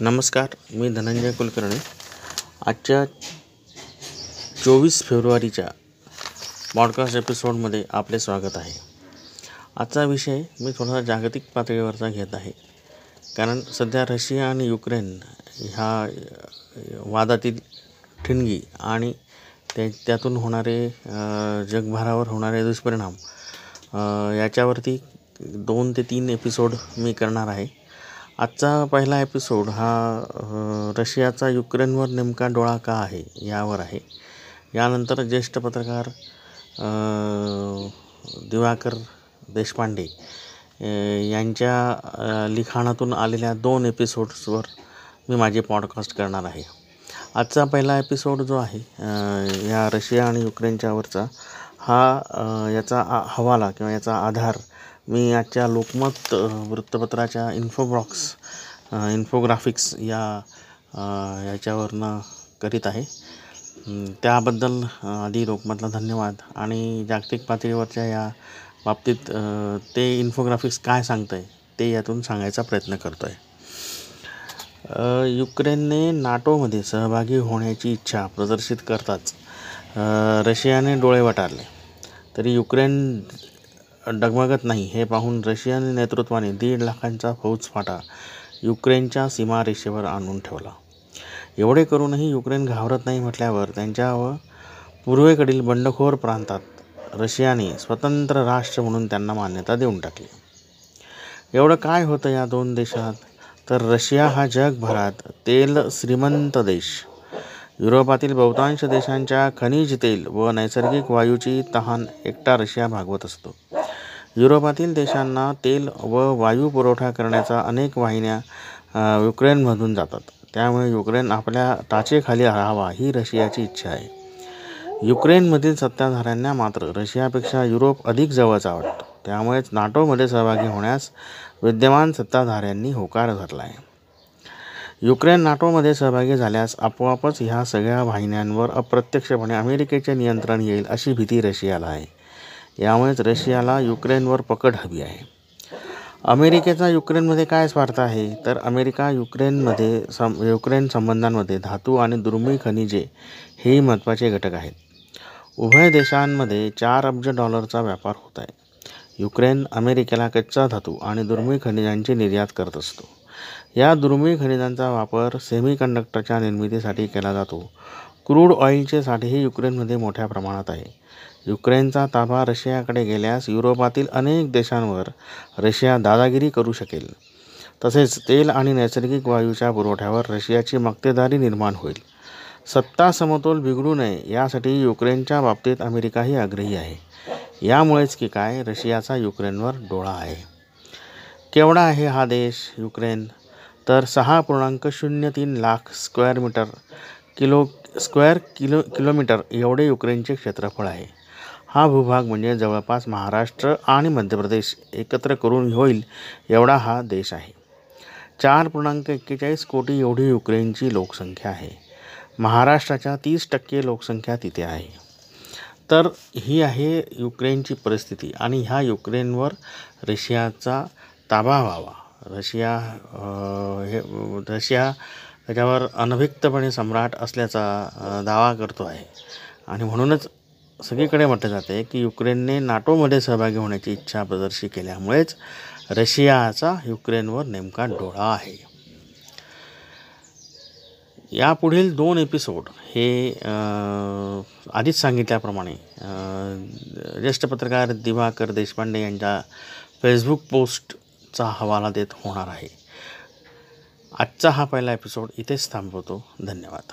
नमस्कार मी धनंजय कुलकर्णी. आजच्या चोवीस फेब्रुवारीच्या पॉडकास्ट एपिसोडमध्ये आपले स्वागत आहे. आजचा विषय मी थोडासा जागतिक पातळीवरचा घेत आहे. कारण सध्या रशिया आणि युक्रेन ह्या वादातील ठिणगी आणि ते त्यातून होणारे जगभरावर होणारे दुष्परिणाम याच्यावरती दोन ते तीन एपिसोड मी करणार आहे. आजचा पहिला एपिसोड हा रशियाचा युक्रेनवर नेमका डोळा का आहे यावर आहे. यानंतर ज्येष्ठ पत्रकार दिवाकर देशपांडे यांच्या लिखाणातून आलेल्या दोन एपिसोड्सवर मी माझे पॉडकास्ट करणार आहे. आजचा पहिला एपिसोड जो आहे या रशिया आणि युक्रेनच्यावरचा हा याचा हवाला किंवा याचा आधार मी आजच्या लोकमत वृत्तपत्राच्या इन्फोब्रॉक्स इन्फोग्राफिक्स या याच्यावरनं करीत आहे. त्याबद्दल आधी लोकमतला धन्यवाद. आणि जागतिक पातळीवरच्या या बाबतीत ते इन्फोग्राफिक्स काय सांगतं आहे ते यातून सांगायचा प्रयत्न करतो आहे युक्रेनने नाटोमध्ये सहभागी होण्याची इच्छा प्रदर्शित करताच रशियाने डोळे वटारले. तरी युक्रेन डगमगत नाही. हे पाहून रशियन नेतृत्वाने दीड लाखांचा फौजफाटा युक्रेनच्या सीमारेषेवर आणून ठेवला. एवढे करूनही युक्रेन घाबरत नाही म्हटल्यावर त्यांच्या व पूर्वेकडील बंडखोर प्रांतात रशियाने स्वतंत्र राष्ट्र म्हणून त्यांना मान्यता देऊन टाकली. एवढं काय होतं या दोन देशात? तर रशिया हा जगभरात तेल श्रीमंत देश. युरोपातील बहुतांश देशांच्या खनिज तेल व नैसर्गिक वायूची तहान एकटा रशिया भागवत असतो. युरोपातील देशांना तेल व वायू पुरवठा करण्याचा अनेक वाहिन्या युक्रेनमधून जातात. त्यामुळे युक्रेन आपल्या टाचेखाली राहावा ही रशियाची इच्छा आहे. युक्रेनमधील सत्ताधाऱ्यांना मात्र रशियापेक्षा युरोप अधिक जवळचा वाटतो. त्यामुळेच नाटोमध्ये सहभागी होण्यास विद्यमान सत्ताधाऱ्यांनी होकार धरला आहे. युक्रेन नाटोमध्ये सहभागी झाल्यास आपोआपच ह्या सगळ्या वाहिन्यांवर अप्रत्यक्षपणे अमेरिकेचे नियंत्रण येईल अशी भीती रशियाला आहे. यामुळेच रशियाला युक्रेनवर पकड हवी आहे. अमेरिकेचा युक्रेनमध्ये काय स्वार्थ आहे? तर अमेरिका युक्रेनमध्ये सं युक्रेन संबंधांमध्ये धातू आणि दुर्मिळ खनिजे हेही महत्त्वाचे घटक आहेत. उभय देशांमध्ये चार अब्ज डॉलरचा व्यापार होत आहे. युक्रेन अमेरिकेला कच्चा धातू आणि दुर्मिळ खनिजांची निर्यात करत असतो. या दुर्मिळ खनिजांचा वापर सेमीकंडक्टरच्या निर्मितीसाठी केला जातो. क्रूड ऑइलचे साठेही युक्रेनमध्ये मोठ्या प्रमाणात आहे. युक्रेनचा ताबा रशियाकडे गेल्यास युरोपातील अनेक देशांवर रशिया दादागिरी करू शकेल. तसेच तेल आणि नैसर्गिक वायूच्या पुरवठ्यावर रशियाची मक्तेदारी निर्माण होईल. सत्ता समतोल बिघडू नये यासाठी युक्रेनच्या बाबतीत अमेरिकाही आग्रही आहे. यामुळेच की काय रशियाचा युक्रेनवर डोळा आहे. केवढा आहे हा देश युक्रेन? तर सहा पूर्णांक शून्य तीन lakh square metre kilo square kilo kilometre एवढे युक्रेनचे क्षेत्रफळ आहे. हा भूभाग म्हणजे जवळपास महाराष्ट्र आणि मध्य प्रदेश एकत्र करून होईल एवढा हा देश आहे. चार पूर्णांक एक्केचाळीस कोटी एवढी युक्रेनची लोकसंख्या आहे. महाराष्ट्राच्या तीस टक्के लोकसंख्या तिथे आहे. तर ही आहे युक्रेनची परिस्थिती आणि ह्या युक्रेनवर रशियाचा ताबा व्हावा रशिया हे रशिया त्याच्यावर अनभिक्तपणे सम्राट असल्याचा दावा करतो आहे. आणि म्हणूनच सगळीकडे म्हटलं जाते की युक्रेनने नाटोमध्ये सहभागी होण्याची इच्छा प्रदर्शित केल्यामुळेच रशियाचा युक्रेनवर नेमका डोळा आहे. यापुढील दोन एपिसोड हे आधीच सांगितल्याप्रमाणे ज्येष्ठ पत्रकार दिवाकर देशपांडे यांच्या फेसबुक पोस्ट आजचा हवाला देत होणार आहे. आजचा हा पहिला एपिसोड इथेच थांबवतो. धन्यवाद.